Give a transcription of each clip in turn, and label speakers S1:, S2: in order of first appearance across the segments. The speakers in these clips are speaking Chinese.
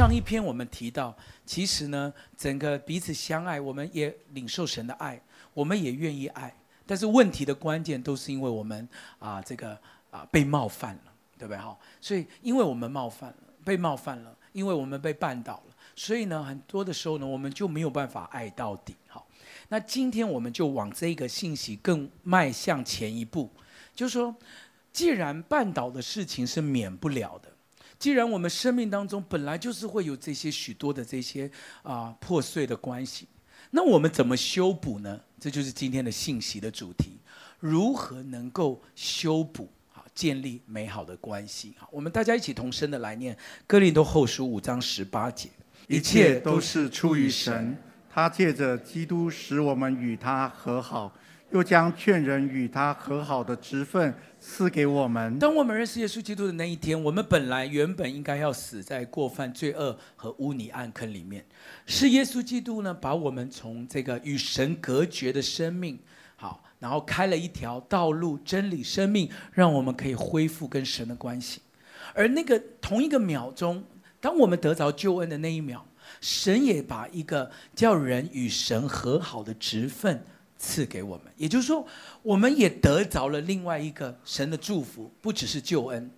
S1: 上一篇我们提到，其实呢，整个彼此相爱，我们也领受神的爱，我们也愿意爱。但是问题的关键都是因为我们啊，这个啊被冒犯了，对不对哈？所以因为我们冒犯了，被冒犯了，因为我们被绊倒了，所以呢，很多的时候呢，我们就没有办法爱到底。好，那今天我们就往这个信息更迈向前一步，就是说，既然绊倒的事情是免不了的，既然我们生命当中本来就是会有这些许多的这些啊破碎的关系。那我们怎么修补呢？这就是今天的信息的主题：如何能够修补啊，建立美好的关系？好，我们大家一起同声的来念《哥林多后书》五章十八节：
S2: 一切都是出于神，他借着基督使我们与他和好，又将劝人与他和好的职分赐给我们。
S1: 当我们认识耶稣基督的那一天，我们本来原本应该要死在过犯、罪恶和污泥暗坑里面。是耶稣基督呢，把我们从这个与神隔绝的生命，好，然后开了一条道路，真理、生命，让我们可以恢复跟神的关系。而那个同一个秒钟，当我们得着救恩的那一秒，神也把一个叫人与神和好的职分赐给我们。也就是说，我们也得着了另外一个神的祝福，不只是救恩，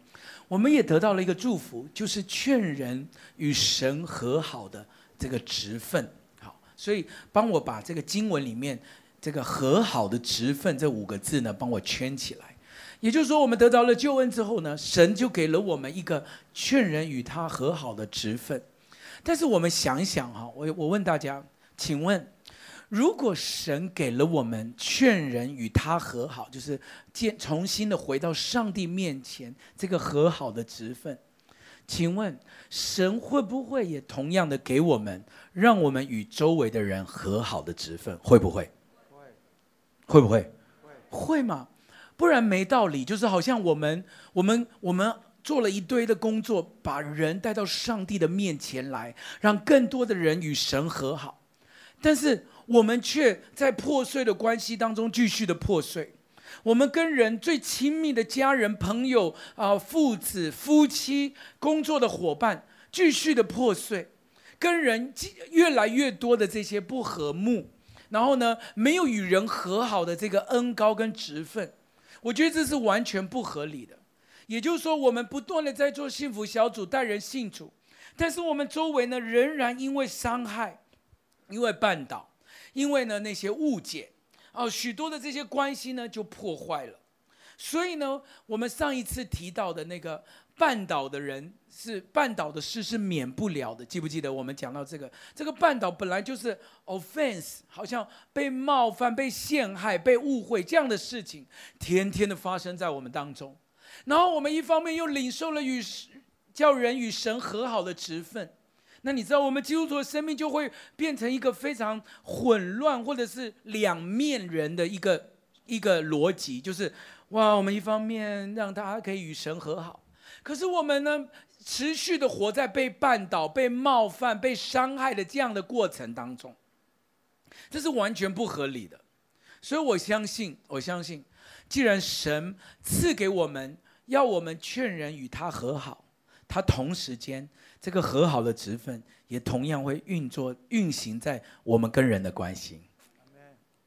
S1: 我们也得到了一个祝福，就是劝人与神和好的。这个职分好，所以帮我把这个经文里面这个和好的职分这五个字呢，帮我圈起来。也就是说，我们得到了救恩之后呢，神就给了我们一个劝人与他和好的职分。但是我们想一想哈，我我问大家，请问，如果神给了我们劝人与他和好，就是建重新的回到上帝面前这个和好的职分？请问神会不会也同样的给我们，让我们与周围的人和好的职分？会不会？会不会？会吗？不然没道理。就是好像我们、我们、我们做了一堆的工作，把人带到上帝的面前来，让更多的人与神和好，但是我们却在破碎的关系当中继续的破碎。我们跟人最亲密的家人、朋友啊、父子、夫妻、工作的伙伴，继续的破碎，跟人越来越多的这些不和睦，然后呢，没有与人和好的这个恩高跟职分，我觉得这是完全不合理的。也就是说，我们不断的在做幸福小组，带人信主，但是我们周围呢，仍然因为伤害，因为绊倒，因为呢那些误解。哦，许多的这些关系呢就破坏了，所以呢，我们上一次提到的那个绊倒的人是绊倒的事是免不了的，记不记得我们讲到这个？这个绊倒本来就是 offense，好像被冒犯、被陷害、被误会这样的事情，天天的发生在我们当中。然后我们一方面又领受了与叫人与神和好的职分。那你知道，我们基督徒的生命就会变成一个非常混乱，或者是两面人的一个一个逻辑，就是哇，我们一方面让大家可以与神和好，可是我们呢，持续的活在被绊倒、被冒犯、被伤害的这样的过程当中，这是完全不合理的。所以我相信，我相信，既然神赐给我们，要我们劝人与他和好，他同时间。这个和好的职分也同样会运作运行在我们跟人的关系。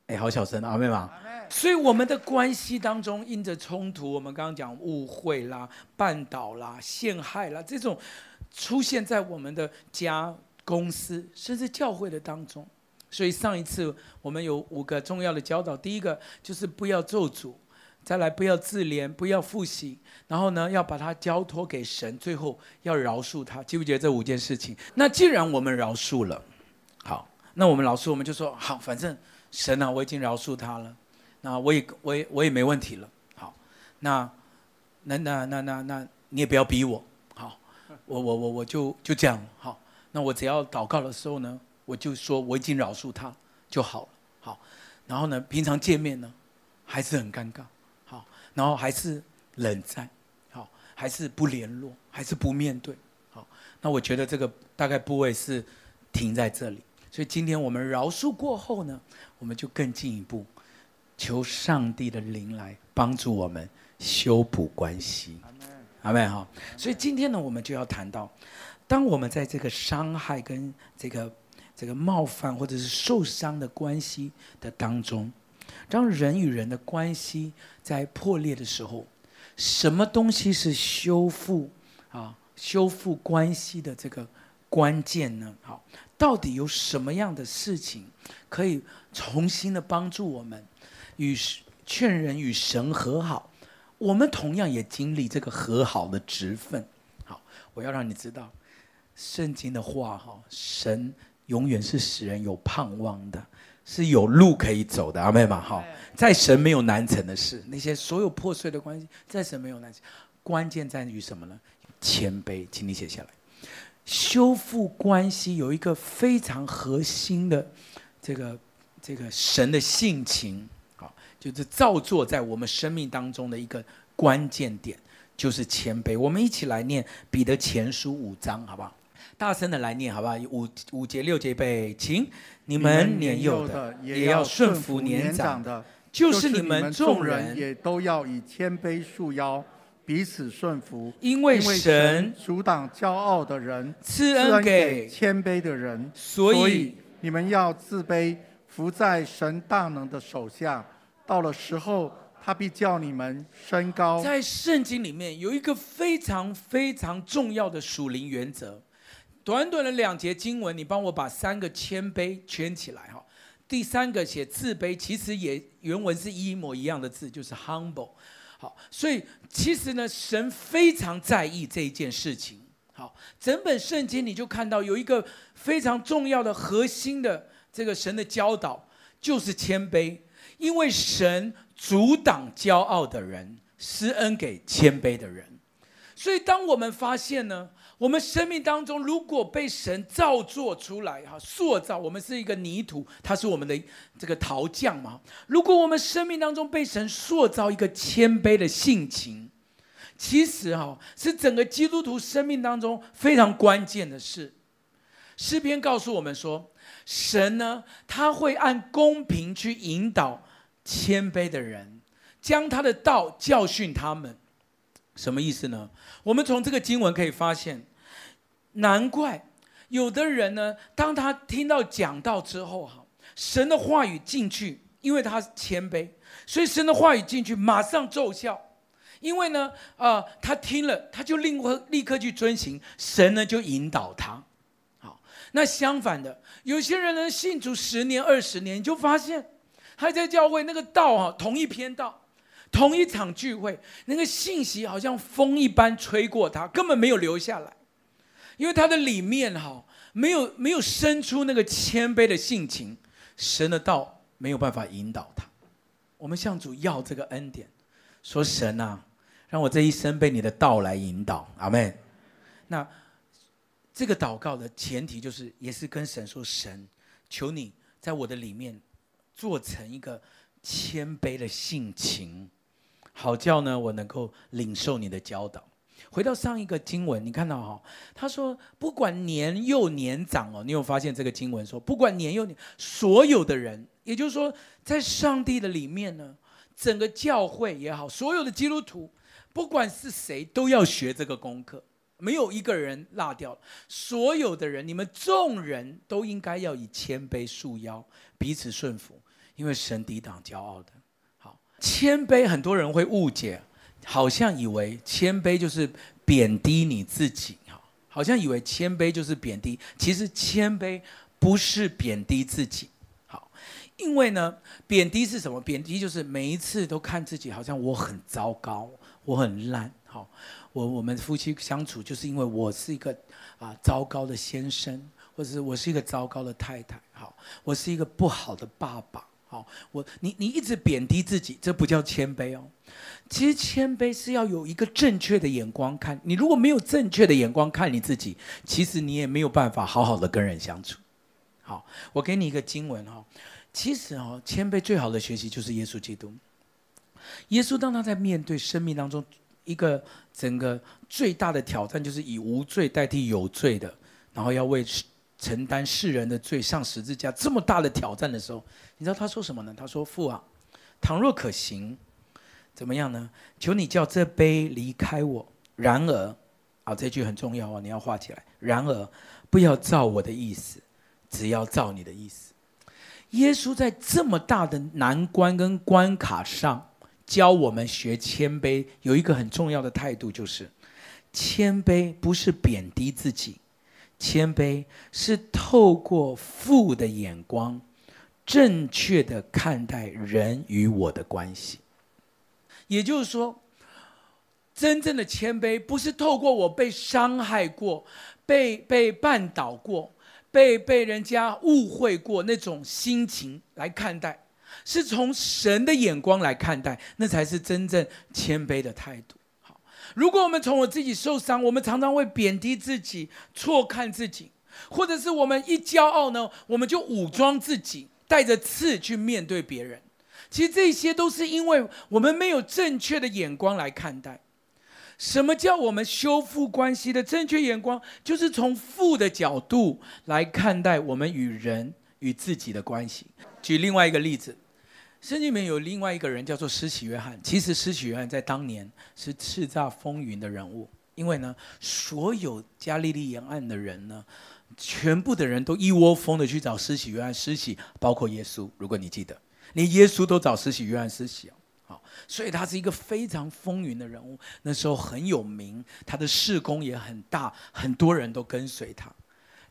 S1: 哎，好小声啊，阿妹嘛？所以我们的关系当中，因着冲突，我们刚刚讲误会啦、绊倒啦、陷害啦，这种出现在我们的家、公司，甚至教会的当中。所以上一次我们有五个重要的教导，第一个就是不要咒诅。再来，不要自怜，不要复习，然后呢，要把它交托给神，最后要饶恕他。记不记得这五件事情？那既然我们饶恕了，好，那我们饶恕，我们就说好，反正神啊，我已经饶恕他了，那我也，我也，我也没问题了。好，那，那，那，那，那，那你也不要逼我，好，我，我，我，我就就这样，好，那我只要祷告的时候呢，我就说我已经饶恕他就好了，好，然后呢，平常见面呢，还是很尴尬。然后还是冷战，好，还是不联络，还是不面对，好，那我觉得这个大概不会是停在这里。所以今天我们饶恕过后呢，我们就更进一步，求上帝的灵来帮助我们修补关系。阿门，哈。所以今天呢，我们就要谈到，当我们在这个伤害跟这个这个冒犯或者是受伤的关系的当中，当人与人的关系在破裂的时候，什么东西是修复啊修复关系的这个关键呢？好，到底有什么样的事情可以重新的帮助我们与劝人与神和好？我们同样也经历这个和好的职分。好，我要让你知道。圣经的话，哈，神永远是使人有盼望的，是有路可以走的，阿们嘛，哈，在神没有难成的事，那些所有破碎的关系，在神没有难成，关键在于什么呢？谦卑，请你写下来。修复关系有一个非常核心的这个这个神的性情，好，就是造作在我们生命当中的一个关键点，就是谦卑。我们一起来念彼得前书五章，好不好？大声的来念，好不好？五五节六节背，请你们年幼的也要顺服年长的，就是你们众人
S2: 也都要以谦卑束腰，彼此顺服。
S1: 因为神
S2: 阻挡骄傲的人，
S1: 赐恩给
S2: 谦卑的人。
S1: 所以
S2: 你们要自卑，伏在神大能的手下。到了时候，他必叫你们升高。
S1: 在圣经里面有一个非常非常重要的属灵原则。短短的两节经文，你帮我把三个谦卑圈起来哈。第三个写自卑，其实也原文是一模一样的字，就是 humble。好，所以其实呢，神非常在意这一件事情。好，整本圣经你就看到有一个非常重要的核心的这个神的教导，就是谦卑，因为神阻挡骄傲的人，施恩给谦卑的人。所以当我们发现呢，我们生命当中，如果被神造作出来，哈，塑造我们是一个泥土，他是我们的这个陶匠嘛。如果我们生命当中被神塑造一个谦卑的性情，其实哈是整个基督徒生命当中非常关键的事。诗篇告诉我们说，神呢，他会按公平去引导谦卑的人，将他的道教训他们。什么意思呢？我们从这个经文可以发现，难怪有的人呢，当他听到讲道之后，哈，神的话语进去，因为他谦卑，所以神的话语进去马上奏效。因为呢，啊、呃，他听了，他就立刻立刻去遵行，神呢就引导他。好，那相反的，有些人呢信主十年二十年，就发现他在教会那个道啊，同一篇道。同一场聚会，那个信息好像风一般吹过他，根本没有留下来，因为他的里面哈没有没有生出那个谦卑的性情，神的道没有办法引导他。我们向主要这个恩典，说神啊，让我这一生被你的道来引导，阿门。那这个祷告的前提就是，也是跟神说，神，求你在我的里面做成一个谦卑的性情。好叫呢，我能够领受你的教导。回到上一个经文，你看到哈，他说不管年幼年长哦，你有发现这个经文说不管年幼年，所有的人，也就是说在上帝的里面呢，整个教会也好，所有的基督徒，不管是谁，都要学这个功课，没有一个人落掉。所有的人，你们众人都应该要以谦卑束腰，彼此顺服，因为神抵挡骄傲的。谦卑，很多人会误解，好像以为谦卑就是贬低你自己，哈，好像以为谦卑就是贬低。其实谦卑不是贬低自己，好，因为呢，贬低是什么？贬低就是每一次都看自己好像我很糟糕，我很烂，好，我我们夫妻相处就是因为我是一个啊糟糕的先生，或者是我是一个糟糕的太太，好，我是一个不好的爸爸。好，我你你一直贬低自己，这不叫谦卑哦。其实谦卑是要有一个正确的眼光看。你如果没有正确的眼光看你自己，其实你也没有办法好好的跟人相处。好，我给你一个经文哈。其实哦，谦卑最好的学习就是耶稣基督。耶稣当他在面对生命当中一个整个最大的挑战，就是以无罪代替有罪的，然后要为。承担世人的罪，上十字架这么大的挑战的时候，你知道他说什么呢？他说：“父啊，倘若可行，怎么样呢？求你叫这杯离开我。然而，啊，这句很重要哦，你要画起来。然而，不要照我的意思，只要照你的意思。耶稣在这么大的难关跟关卡上，教我们学谦卑，有一个很重要的态度，就是谦卑不是贬低自己，谦卑是透过父的眼光，正确的看待人与我的关系。也就是说，真正的谦卑不是透过我被伤害过、被被绊倒过。被被人家误会过那种心情来看待，是从神的眼光来看待，那才是真正谦卑的态度。如果我们从我自己受伤，我们常常会贬低自己、错看自己，或者是我们一骄傲呢，我们就武装自己，带着刺去面对别人。其实这些都是因为我们没有正确的眼光来看待。什么叫我们修复关系的正确眼光？就是从负的角度来看待我们与人与自己的关系。举另外一个例子，圣经里面有另外一个人叫做施洗约翰。其实施洗约翰在当年是叱咤风云的人物，因为呢，所有加利利沿岸的人呢，全部的人都一窝蜂的去找施洗约翰施洗，包括耶稣。如果你记得，连耶稣都找施洗约翰施洗好，所以他是一个非常风云的人物，那时候很有名，他的事工也很大，很多人都跟随他。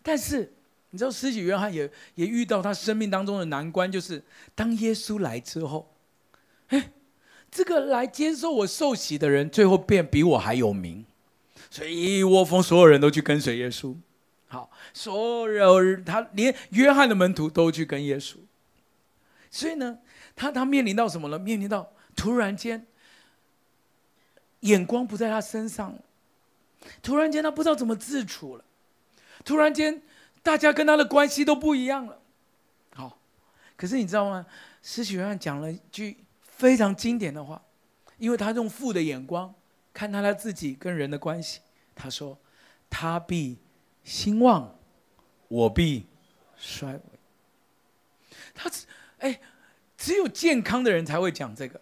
S1: 但是你知道，施洗约翰也也遇到他生命当中的难关，就是当耶稣来之后，哎，这个来接受我受洗的人，最后变比我还有名，所以一窝蜂所有人都去跟随耶稣。好，所有人他连约翰的门徒都去跟耶稣，所以呢，他他面临到什么呢？面临到。突然间，眼光不在他身上，突然间他不知道怎么自处了，突然间大家跟他的关系都不一样了。好，可是你知道吗？施洗约翰讲了一句非常经典的话，因为他用父的眼光看他他自己跟人的关系，他说：“他必兴旺，我必衰微。”他只哎，只有健康的人才会讲这个。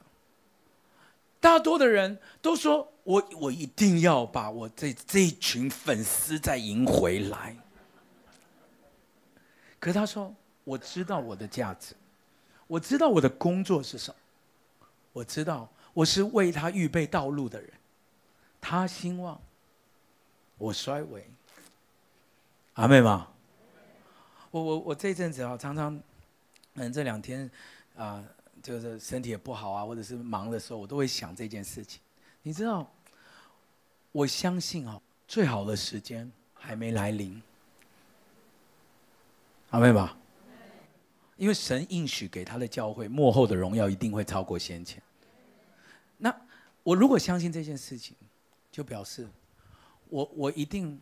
S1: 大多的人都说我我一定要把我这这一群粉丝再赢回来。可是他说，我知道我的价值，我知道我的工作是什么，我知道我是为他预备道路的人。他兴旺，我衰微。阿妹吗？我我我这阵子啊，常常嗯这两天啊。就是身体也不好啊，或者是忙的时候，我都会想这件事情。你知道，我相信啊，最好的时间还没来临，阿妹吧？因为神应许给他的教会，幕后的荣耀一定会超过先前。那我如果相信这件事情，就表示我我一定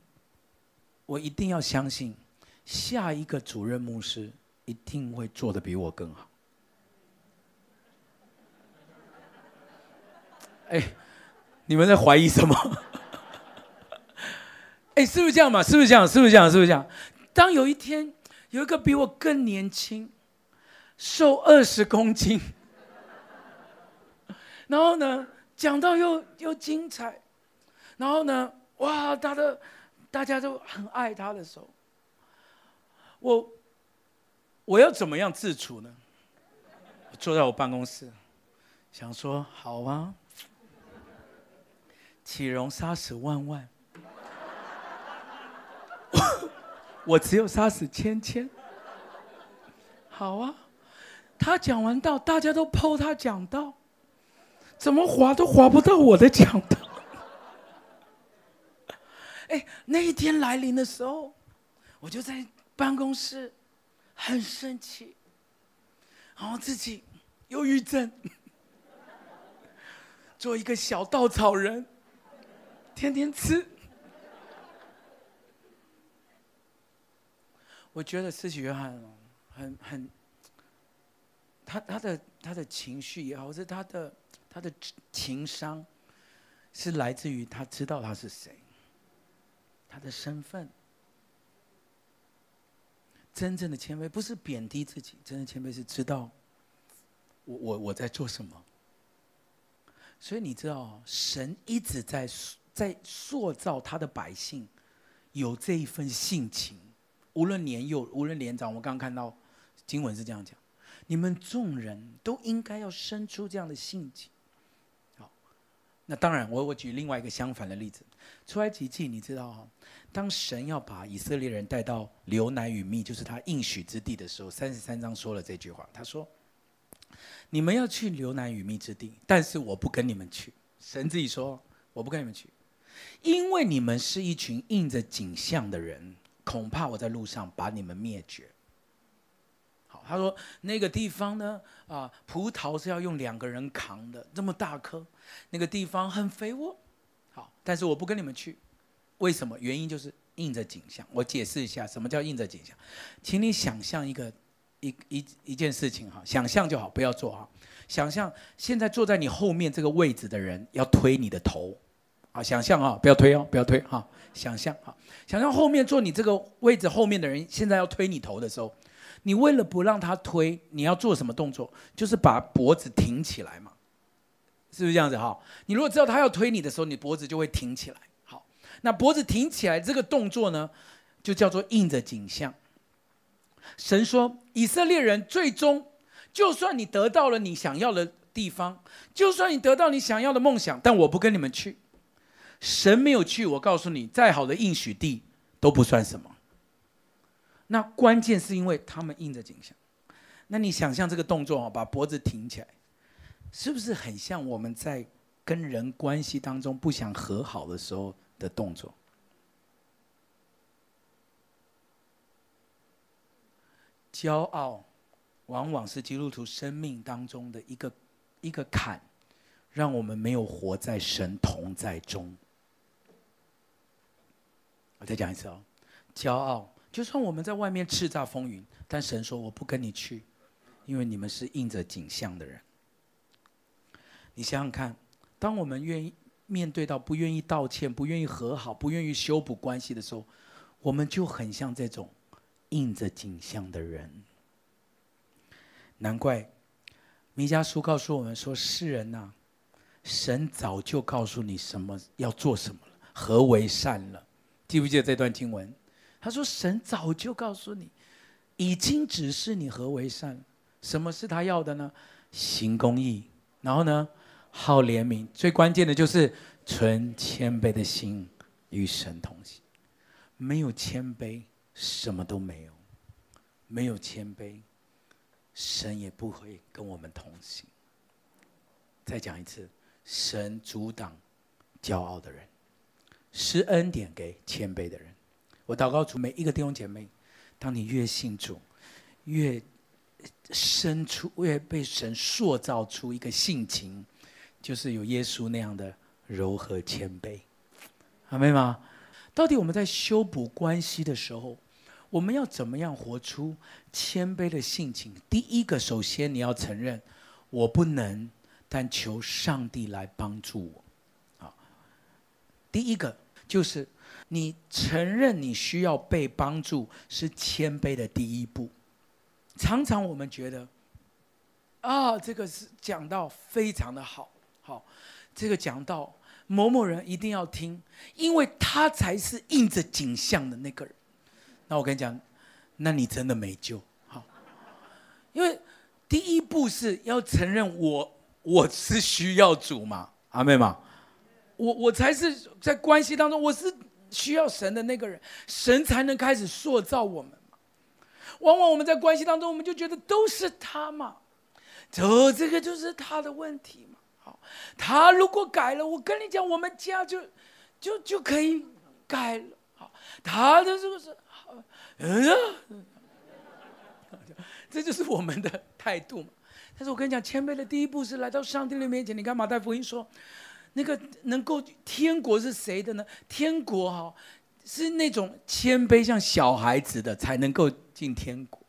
S1: 我一定要相信，下一个主任牧师一定会做得比我更好。哎，你们在怀疑什么？哎，是不是这样嘛？是不是这样？是不是这样？是不是这样？当有一天有一个比我更年轻，瘦二十公斤，然后呢，讲到又又精彩，然后呢，哇，他的大家都很爱他的时候，我我要怎么样自处呢？坐在我办公室，想说好啊。岂容杀死万万？我只有杀死千千。好啊，他讲完道，大家都 po 他讲道，怎么划都划不到我的讲道。哎，那一天来临的时候，我就在办公室很生气，然后自己忧郁症，做一个小稻草人。天天吃，我觉得施洗约翰很很，他他的他的情绪也好，或者他的他的情商，是来自于他知道他是谁，他的身份。真正的谦卑不是贬低自己，真正谦卑是知道我我我在做什么。所以你知道，神一直在。在塑造他的百姓，有这一份性情。无论年幼，无论年长，我刚刚看到经文是这样讲：你们众人都应该要生出这样的性情。好，那当然，我我举另外一个相反的例子，出埃及记，你知道哈，当神要把以色列人带到流奶与蜜，就是他应许之地的时候，三十三章说了这句话，他说：“你们要去流奶与蜜之地，但是我不跟你们去。”神自己说：“我不跟你们去，因为你们是一群印着景象的人。”恐怕我在路上把你们灭绝。好，他说那个地方呢，啊，葡萄是要用两个人扛的，这么大颗，那个地方很肥沃。好，但是我不跟你们去，为什么？原因就是映着景象。我解释一下，什么叫映着景象？请你想象一个一一一件事情哈，想象就好，不要做哈。想象现在坐在你后面这个位置的人要推你的头。啊，想象啊，不要推哦，不要推哈。想象哈，想象后面坐你这个位置后面的人，现在要推你头的时候，你为了不让他推，你要做什么动作？就是把脖子挺起来嘛，是不是这样子哈？你如果知道他要推你的时候，你脖子就会挺起来。好，那脖子挺起来这个动作呢，就叫做印着景象。神说，以色列人最终，就算你得到了你想要的地方，就算你得到你想要的梦想，但我不跟你们去。神没有去，我告诉你，再好的应许地都不算什么。那关键是因为他们印着景象。那你想象这个动作啊，把脖子挺起来，是不是很像我们在跟人关系当中不想和好的时候的动作？骄傲往往是基督徒生命当中的一个一个坎，让我们没有活在神同在中。我再讲一次哦，骄傲，就算我们在外面叱咤风云，但神说我不跟你去，因为你们是印着景象的人。你想想看，当我们愿意面对到不愿意道歉、不愿意和好、不愿意修补关系的时候，我们就很像这种印着景象的人。难怪弥迦书告诉我们说：“世人呐、啊，神早就告诉你什么要做什么了，何为善了。”记不记得这段经文？他说：“神早就告诉你，已经指示你何为善。什么是他要的呢？行公义，然后呢，好怜悯。最关键的就是存谦卑的心，与神同行。没有谦卑，什么都没有；没有谦卑，神也不会跟我们同行。再讲一次，神阻挡骄傲的人。”施恩典给谦卑的人。我祷告主每一个弟兄姐妹，当你越信主，越生出，越被神塑造出一个性情，就是有耶稣那样的柔和谦卑。阿们吗？到底我们在修补关系的时候，我们要怎么样活出谦卑的性情？第一个，首先你要承认，我不能，但求上帝来帮助我。第一个就是你承认你需要被帮助，是谦卑的第一步。常常我们觉得，啊，这个是讲到非常的好，好，这个讲到某某人一定要听，因为他才是印着景象的那个人。那我跟你讲，那你真的没救，好，因为第一步是要承认我我是需要主嘛，阿妹嘛？我我才是在关系当中，我是需要神的那个人，神才能开始塑造我们。往往我们在关系当中，我们就觉得都是他嘛，这这个就是他的问题嘛。好，他如果改了，我跟你讲，我们家就就就可以改了。好，他的这个是好，嗯，这就是我们的态度嘛。但是我跟你讲，谦卑的第一步是来到上帝的面前。你看马太福音说。那个能够天国是谁的呢？天国哈是那种谦卑像小孩子的才能够进天国，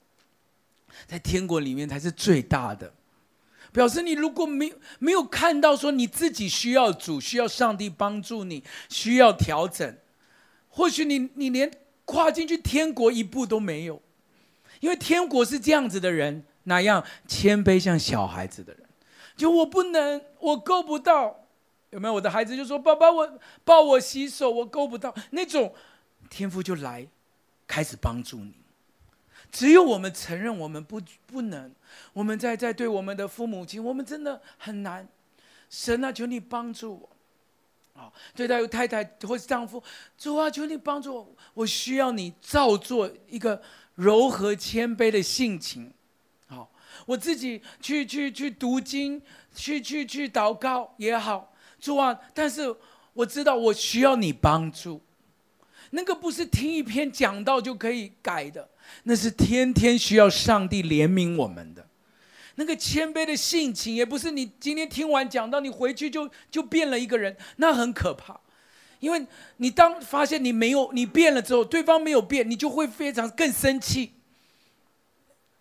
S1: 在天国里面才是最大的。表示你如果没没有看到说你自己需要主，需要上帝帮助你，需要调整，或许你你连跨进去天国一步都没有，因为天国是这样子的人，哪样谦卑像小孩子的人，就我不能，我够不到。有没有？我的孩子就说：“爸爸，我抱我洗手，我够不到。”那种天赋就来开始帮助你。只有我们承认我们不不能，我们在在对我们的父母亲，我们真的很难。神啊，求你帮助我。啊，对待有太太或是丈夫，主啊，求你帮助我，我需要你造作一个柔和谦卑的性情。好，我自己去去去读经，去去去祷告也好，主啊，但是我知道我需要你帮助。那个不是听一篇讲道就可以改的，那是天天需要上帝怜悯我们的。那个谦卑的性情，也不是你今天听完讲道，你回去就就变了一个人，那很可怕。因为你当发现你没有你变了之后，对方没有变，你就会非常更生气。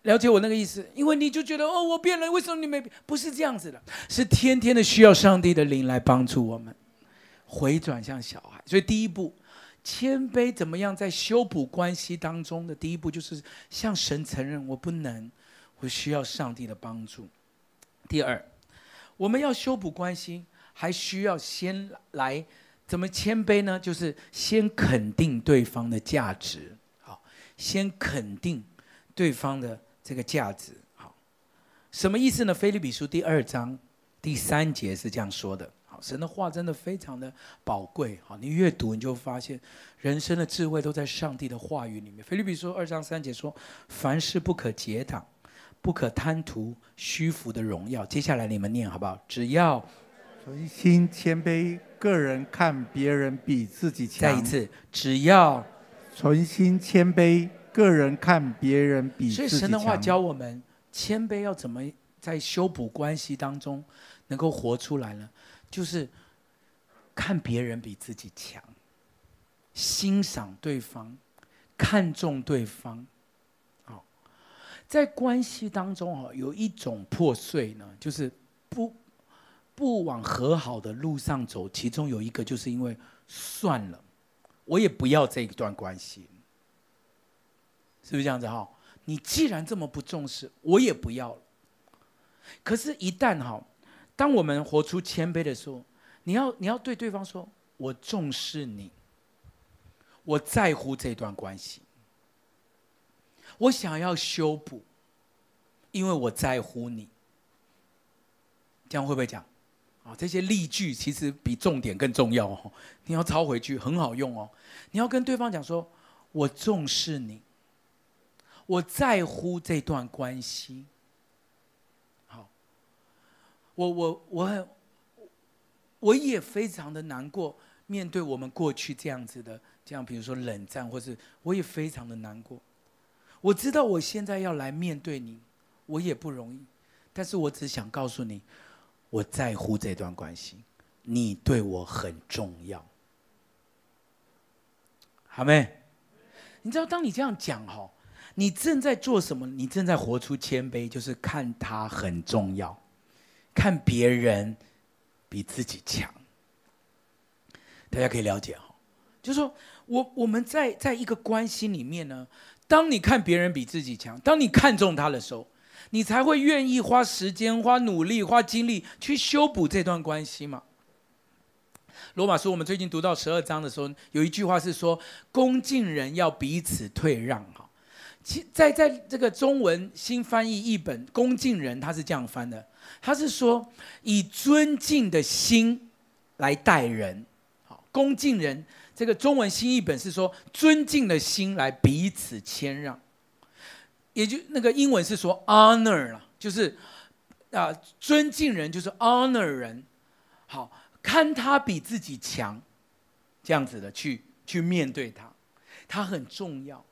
S1: 了解我那个意思？因为你就觉得哦，我变了，为什么你没变？不是这样子的，是天天的需要上帝的灵来帮助我们回转向小孩。所以第一步。谦卑怎么样？在修补关系当中的第一步，就是向神承认我不能，我需要上帝的帮助。第二，我们要修补关系，还需要先来怎么谦卑呢？就是先肯定对方的价值。好，先肯定对方的这个价值。好，什么意思呢？菲律比书第二章第三节是这样说的。好神的话真的非常的宝贵，好，你越读你就发现，人生的智慧都在上帝的话语里面。菲律比书二章三节说：“凡事不可结党，不可贪图虚浮的荣耀。”接下来你们念好不好？只要
S2: 存心谦卑，个人看别人比自己强。
S1: 再一次，只要
S2: 存心谦卑，个人看别人比自己强。
S1: 所以神的话教我们，谦卑要怎么在修补关系当中能够活出来呢？就是看别人比自己强，欣赏对方，看重对方。好，在关系当中哦，有一种破碎呢，就是不不往和好的路上走。其中有一个，就是因为算了，我也不要这一段关系，是不是这样子哈？你既然这么不重视，我也不要了。可是，一旦哈。当我们活出谦卑的时候，你要你要对对方说：“我重视你，我在乎这段关系，我想要修补，因为我在乎你。”这样会不会讲？啊，这些例句其实比重点更重要哦。你要抄回去，很好用哦。你要跟对方讲说：“我重视你，我在乎这段关系。”好我我我很，我也非常的难过，面对我们过去这样子的，这样比如说冷战，或是我也非常的难过。我知道我现在要来面对你，我也不容易，但是我只想告诉你，我在乎这段关系，你对我很重要，好没？你知道，当你这样讲哈，你正在做什么？你正在活出谦卑，就是看他很重要。看别人比自己强，大家可以了解哈，就是说我我们在在一个关系里面呢，当你看别人比自己强，当你看重他的时候，你才会愿意花时间、花努力、花精力去修补这段关系嘛。罗马书我们最近读到十二章的时候，有一句话是说，恭敬人要彼此退让哈。其在在这个中文新翻译译本，恭敬人他是这样翻的。他是说，以尊敬的心来待人，好，恭敬人。这个中文新译本是说，尊敬的心来彼此谦让，也就那个英文是说 honor 了，就是啊，尊敬人就是 honor 人，好，看他比自己强，这样子的去去面对他，他很重要，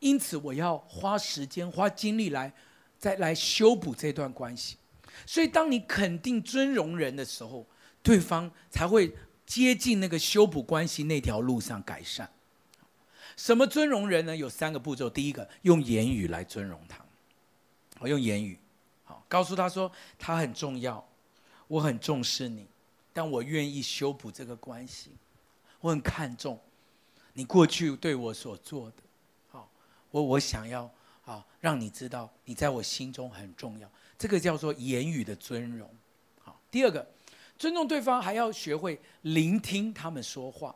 S1: 因此我要花时间花精力来再来修补这段关系。所以，当你肯定尊荣人的时候，对方才会接近那个修补关系那条路上改善。什么尊荣人呢？有三个步骤。第一个，用言语来尊荣他。我用言语，好，告诉他说他很重要，我很重视你，但我愿意修补这个关系。我很看重你过去对我所做的，我我想要啊，让你知道你在我心中很重要。这个叫做言语的尊荣，好。第二个，尊重对方，还要学会聆听他们说话，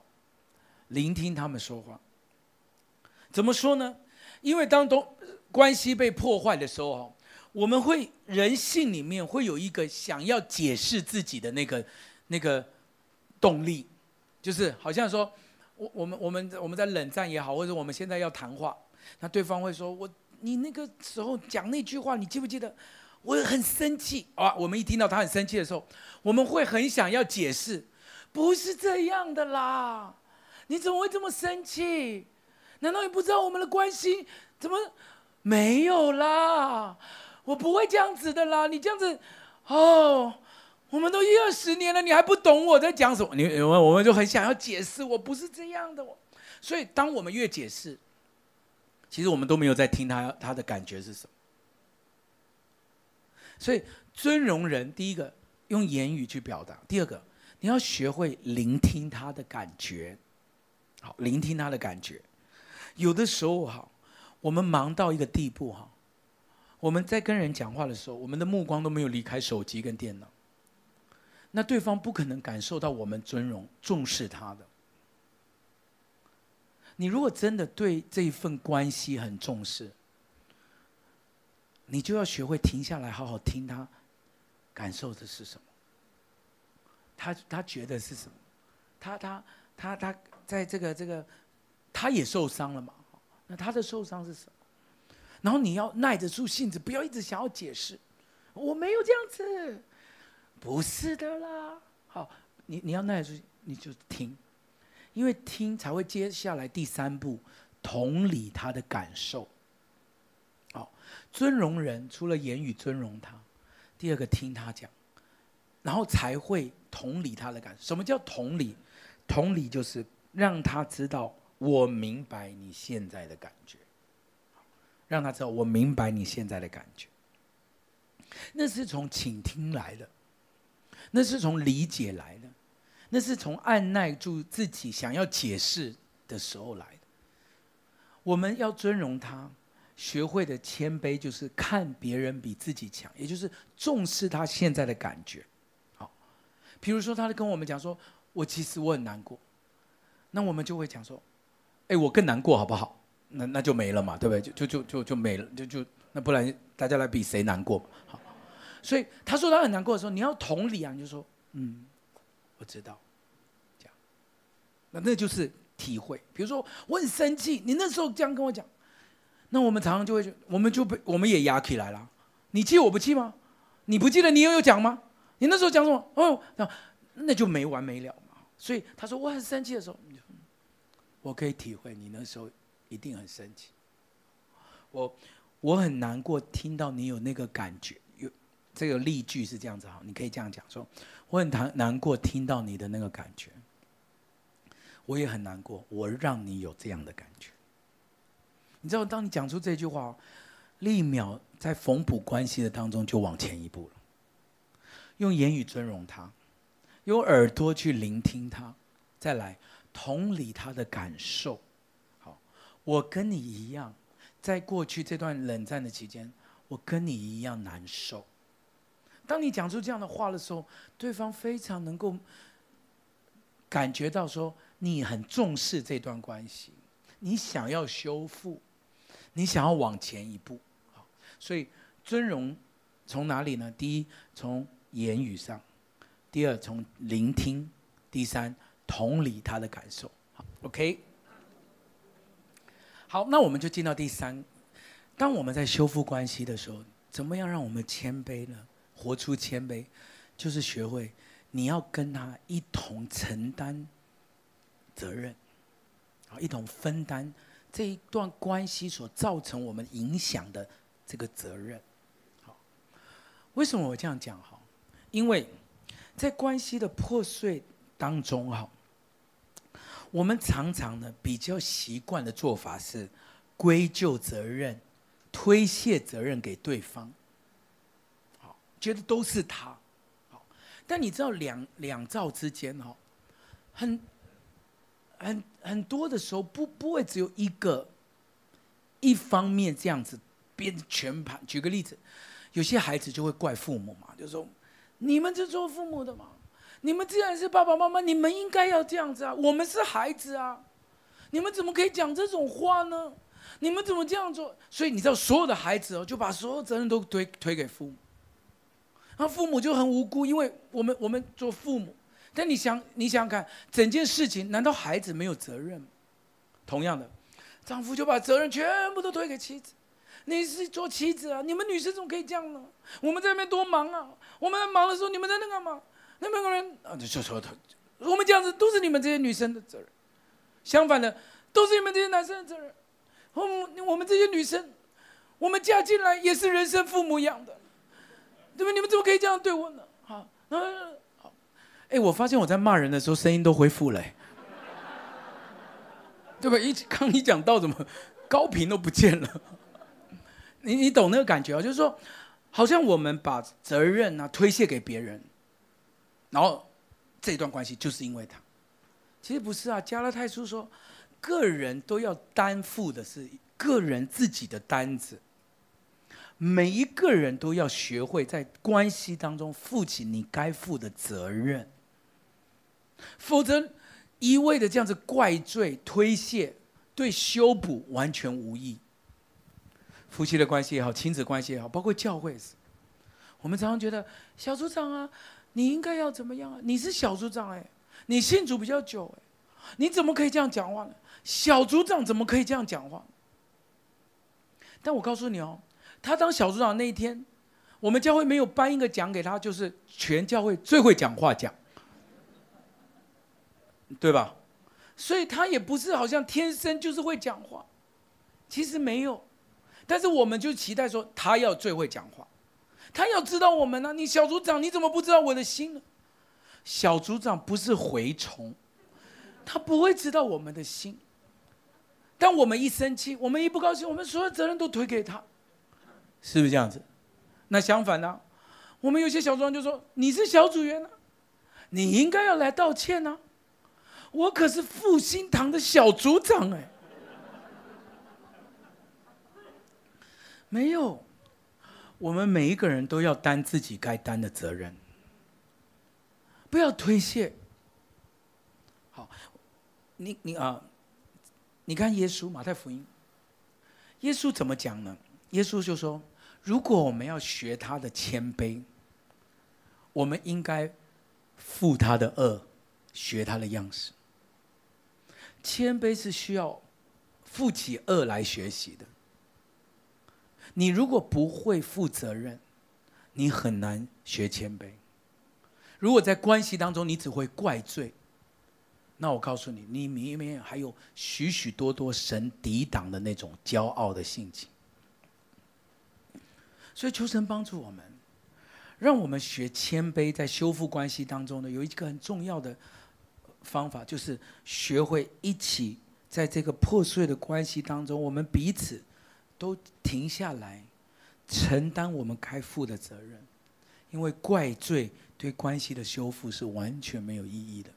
S1: 聆听他们说话。怎么说呢？因为当东关系被破坏的时候，我们会人性里面会有一个想要解释自己的那个那个动力，就是好像说，我我们我们我们在冷战也好，或者我们现在要谈话，那对方会说我。你那个时候讲那句话，你记不记得？我很生气啊！我们一听到他很生气的时候，我们会很想要解释，不是这样的啦！你怎么会这么生气？难道你不知道我们的关系怎么没有啦？我不会这样子的啦！你这样子，哦，我们都一二十年了，你还不懂我在讲什么？你我我们就很想要解释，我不是这样的。所以，当我们越解释，其实我们都没有在听他，他的感觉是什么。所以尊荣人，第一个用言语去表达，第二个你要学会聆听他的感觉。好，聆听他的感觉。有的时候哈，我们忙到一个地步哈，我们在跟人讲话的时候，我们的目光都没有离开手机跟电脑。那对方不可能感受到我们尊荣重视他的。你如果真的对这一份关系很重视，你就要学会停下来，好好听他感受的是什么，他他觉得是什么，他他他他在这个这个，他也受伤了嘛？那他的受伤是什么？然后你要耐得住性子，不要一直想要解释，我没有这样子，不是的啦。好，你你要耐得住，你就听。因为听才会接下来第三步，同理他的感受。好，尊荣人除了言语尊荣他，第二个听他讲，然后才会同理他的感受。什么叫同理？同理就是让他知道我明白你现在的感觉，让他知道我明白你现在的感觉。那是从倾听来的，那是从理解来的。那是从按耐住自己想要解释的时候来的。我们要尊荣他，学会的谦卑就是看别人比自己强，也就是重视他现在的感觉。好，比如说他跟我们讲说：“我其实我很难过。”那我们就会讲说：“哎，我更难过，好不好？”那那就没了嘛，对不对？就就就就就没了，就就那不然大家来比谁难过。好，所以他说他很难过的时候，你要同理啊，你就说：“嗯，我知道。”那那就是体会。比如说，我很生气，你那时候这样跟我讲，那我们常常就会，我们就被我们也压起来了。你气我不气吗？你不记得你又有讲吗？你那时候讲什么？哦，那那就没完没了嘛。所以他说我很生气的时候，我可以体会你那时候一定很生气。我我很难过，听到你有那个感觉。有这个例句是这样子哈，你可以这样讲说，我很难难过，听到你的那个感觉。我也很难过，我让你有这样的感觉。你知道，当你讲出这句话，立秒在缝补关系的当中就往前一步了。用言语尊荣他，用耳朵去聆听他，再来同理他的感受。好，我跟你一样，在过去这段冷战的期间，我跟你一样难受。当你讲出这样的话的时候，对方非常能够感觉到说。你很重视这段关系，你想要修复，你想要往前一步，所以尊荣从哪里呢？第一，从言语上；第二，从聆听；第三，同理他的感受。，OK。好，那我们就进到第三。当我们在修复关系的时候，怎么样让我们谦卑呢？活出谦卑，就是学会你要跟他一同承担。责任，好，一同分担这一段关系所造成我们影响的这个责任。好，为什么我这样讲？哈，因为在关系的破碎当中，哈，我们常常呢比较习惯的做法是归咎责任、推卸责任给对方。觉得都是他。好，但你知道两两造之间，哈，很。很很多的时候不不会只有一个一方面这样子变全盘。举个例子，有些孩子就会怪父母嘛，就说你们是做父母的嘛，你们既然是爸爸妈妈，你们应该要这样子啊！我们是孩子啊，你们怎么可以讲这种话呢？你们怎么这样做？所以你知道，所有的孩子哦，就把所有责任都推推给父母，然后父母就很无辜，因为我们我们做父母，但你想你想想看，整件事情难道孩子没有责任？同样的，丈夫就把责任全部都推给妻子。你是做妻子啊，你们女生怎么可以这样呢？我们在那边多忙啊，我们在忙的时候，你们在那干嘛？那边有人啊，就说他，我们这样子都是你们这些女生的责任，相反的，都是你们这些男生的责任。我们我们这些女生，我们嫁进来也是人生父母养的，对不对？你们怎么可以这样对我呢？好，好，哎，我发现我在骂人的时候声音都恢复了，对吧？一刚一讲到怎么高频都不见了，你你懂那个感觉啊？就是说，好像我们把责任啊推卸给别人。然后，这段关系就是因为他，其实不是啊。加拉太书说，个人都要担负的是个人自己的担子，每一个人都要学会在关系当中负起你该负的责任，否则一味的这样子怪罪推卸，对修补完全无益。夫妻的关系也好，亲子关系也好，包括教会，我们常常觉得小组长啊。你应该要怎么样啊？你是小组长哎，你信主比较久哎，你怎么可以这样讲话呢？小组长怎么可以这样讲话？但我告诉你哦，他当小组长那一天，我们教会没有颁一个奖给他，就是全教会最会讲话奖，对吧？所以他也不是好像天生就是会讲话，其实没有，但是我们就期待说他要最会讲话。他要知道我们呢、你小组长你怎么不知道我的心呢？小组长不是蛔虫，他不会知道我们的心。但我们一生气，我们一不高兴，我们所有责任都推给他，是不是这样子？那相反呢？我们有些小组长就说：“你是小组员啊，你应该要来道歉呐、啊。我可是复兴堂的小组长哎，没有。”我们每一个人都要担自己该担的责任，不要推卸。好，你你啊，你看耶稣马太福音，耶稣怎么讲呢？耶稣就说：如果我们要学他的谦卑，我们应该负他的恶，学他的样式。谦卑是需要负起恶来学习的。你如果不会负责任，你很难学谦卑。如果在关系当中你只会怪罪，那我告诉你，你里面还有许许多多神抵挡的那种骄傲的性情。所以求神帮助我们，让我们学谦卑，在修复关系当中呢，有一个很重要的方法，就是学会一起在这个破碎的关系当中，我们彼此。都停下来，承担我们该负的责任，因为怪罪对关系的修复是完全没有意义的。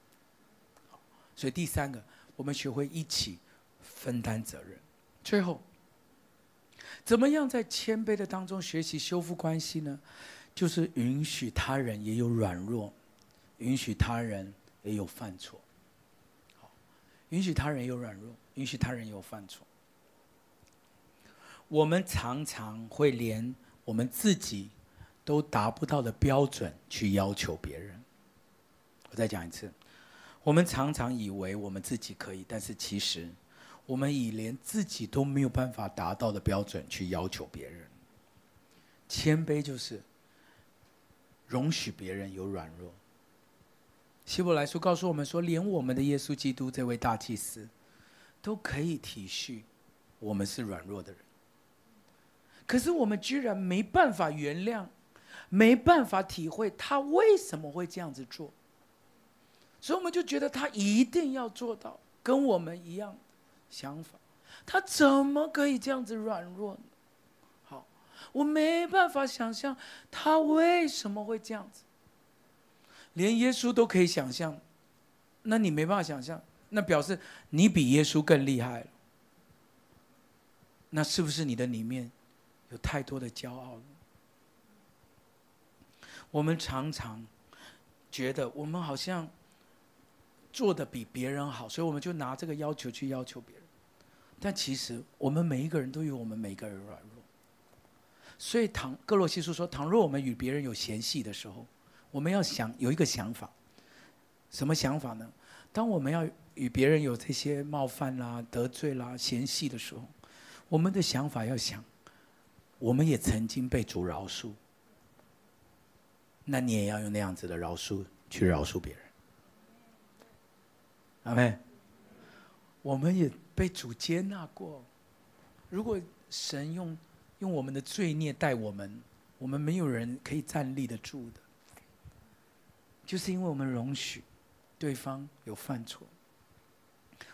S1: 所以第三个，我们学会一起分担责任。最后，怎么样在谦卑的当中学习修复关系呢？就是允许他人也有软弱，允许他人也有犯错。好，允许他人有软弱，允许他人有犯错。我们常常会连我们自己都达不到的标准去要求别人。我再讲一次，我们常常以为我们自己可以，但是其实我们以连自己都没有办法达到的标准去要求别人。谦卑就是容许别人有软弱。希伯来书告诉我们说，连我们的耶稣基督这位大祭司都可以体恤我们是软弱的人。可是我们居然没办法原谅，没办法体会他为什么会这样子做，所以我们就觉得他一定要做到跟我们一样想法，他怎么可以这样子软弱呢？好，我没办法想象他为什么会这样子，连耶稣都可以想象，那你没办法想象，那表示你比耶稣更厉害了，那是不是你的里面？有太多的骄傲了。我们常常觉得我们好像做的比别人好，所以我们就拿这个要求去要求别人。但其实我们每一个人都有我们每一个人软弱。所以唐格罗西书说，倘若我们与别人有嫌隙的时候，我们要想有一个想法，什么想法呢？当我们要与别人有这些冒犯啦、得罪啦、嫌隙的时候，我们的想法要想，我们也曾经被主饶恕，那你也要用那样子的饶恕去饶恕别人。阿妹，我们也被主接纳过。如果神用用我们的罪孽待我们，我们没有人可以站立得住的，就是因为我们容许。对方有犯错，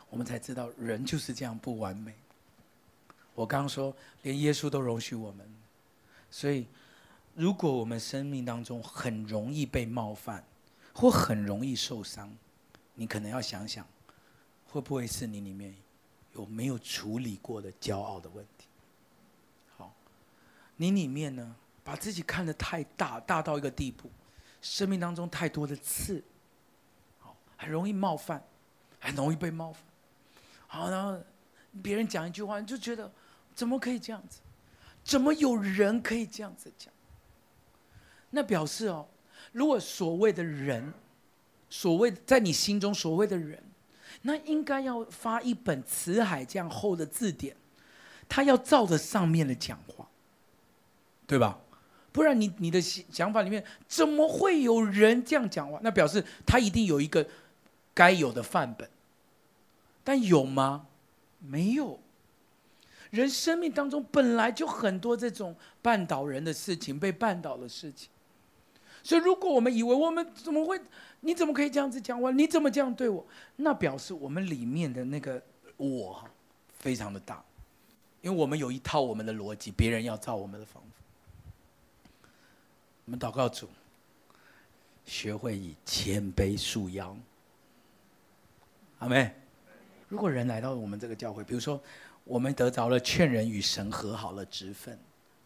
S1: 我们才知道人就是这样不完美。我刚刚说，连耶稣都容许我们，所以如果我们生命当中很容易被冒犯，或很容易受伤，你可能要想想，会不会是你里面有没有处理过的骄傲的问题？好，你里面呢，把自己看得太大，大到一个地步，生命当中太多的刺。好很容易冒犯，很容易被冒犯。好，然后别人讲一句话，你就觉得怎么可以这样子？怎么有人可以这样子讲？那表示哦，如果所谓的人，所谓在你心中所谓的人，那应该要发一本辞海这样厚的字典，他要照着上面的讲话，对吧？不然你你的想法里面怎么会有人这样讲话？那表示他一定有一个。该有的范本，但有吗？没有。人生命当中本来就很多这种绊倒人的事情，被绊倒的事情。所以，如果我们以为我们怎么会，你怎么可以这样子讲话？你怎么这样对我？那表示我们里面的那个我非常的大，因为我们有一套我们的逻辑，别人要照我们的方法。我们祷告主，学会以谦卑束腰。阿妹，如果人来到我们这个教会，比如说我们得着了劝人与神和好了职分，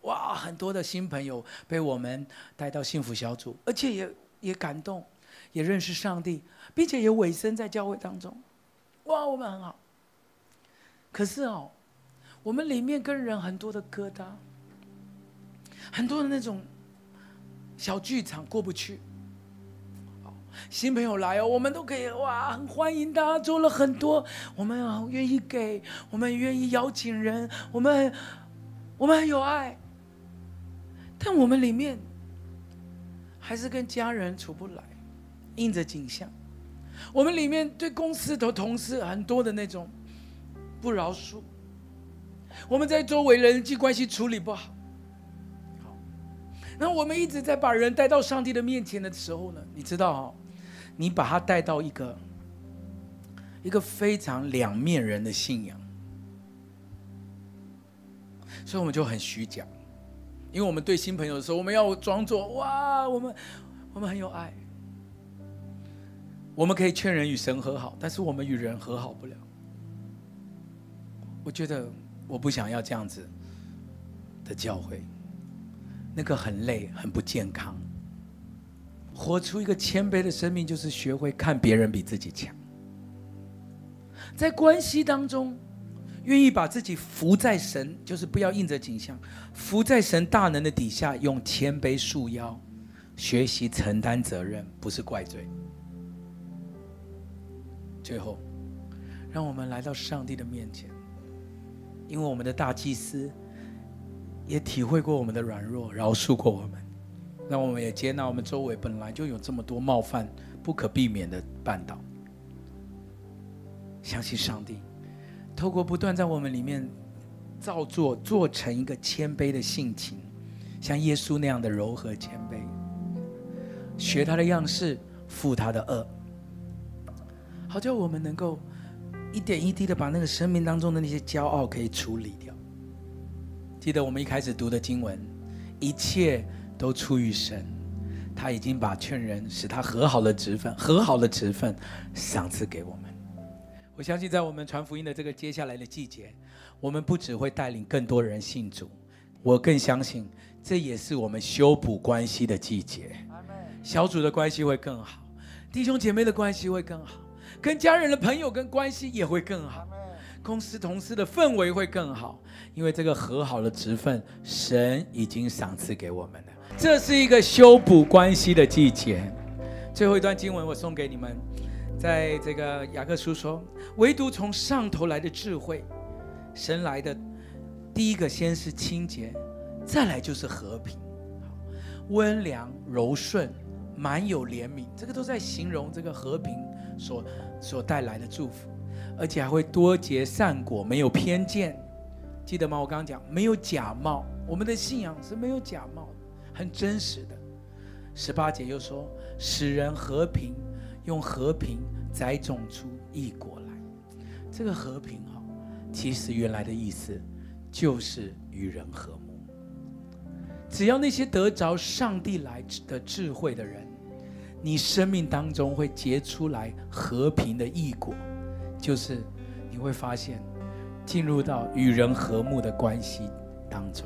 S1: 哇，很多的新朋友被我们带到幸福小组，而且也也感动，也认识上帝，并且也委身在教会当中，哇，我们很好。可是哦，我们里面跟人很多的疙瘩，很多的那种小剧场过不去。新朋友来哦，我们都可以哇，很欢迎他，做了很多，我们愿意给，我们愿意邀请人，我们我们很有爱，但我们里面还是跟家人处不来，印着景象。我们里面对公司的同事很多的那种不饶恕，我们在周围人际关系处理不好，好，那我们一直在把人带到上帝的面前的时候呢，你知道哦。你把他带到一个一个非常两面人的信仰，所以我们就很虚假，因为我们对新朋友的时候，我们要装作哇，我们我们很有爱，我们可以劝人与神和好，但是我们与人和好不了。我觉得我不想要这样子的教会，那个很累，很不健康。活出一个谦卑的生命，就是学会看别人比自己强。在关系当中，愿意把自己伏在神，就是不要印着景象，伏在神大能的底下，用谦卑束腰，学习承担责任，不是怪罪。最后，让我们来到上帝的面前，因为我们的大祭司也体会过我们的软弱，饶恕过我们。那我们也接纳，我们周围本来就有这么多冒犯，不可避免的绊倒。相信上帝，透过不断在我们里面造作，做成一个谦卑的性情，像耶稣那样的柔和谦卑，学他的样式，负他的轭，好叫我们能够一点一滴的把那个生命当中的那些骄傲可以处理掉。记得我们一开始读的经文，一切。都出于神，他已经把劝人使他和好的职分、和好的职分赏赐给我们。我相信，在我们传福音的这个接下来的季节，我们不只会带领更多人信主，我更相信这也是我们修补关系的季节。小组的关系会更好，弟兄姐妹的关系会更好，跟家人的朋友跟关系也会更好，公司同事的氛围会更好，因为这个和好的职分，神已经赏赐给我们了。这是一个修补关系的季节。最后一段经文我送给你们，在这个雅各书说，唯独从上头来的智慧，神来的第一个先是清洁，再来就是和平，温良柔顺。满有怜悯，这个都在形容这个和平所所带来的祝福，而且还会多结善果，没有偏见，记得吗？我刚刚讲没有假冒，我们的信仰是没有假冒的，很真实的。十八节又说，使人和平，用和平栽种出异果来。这个和平哈，其实原来的意思就是与人和睦。只要那些得着上帝来的智慧的人，你生命当中会结出来和平的异果，就是你会发现进入到与人和睦的关系当中。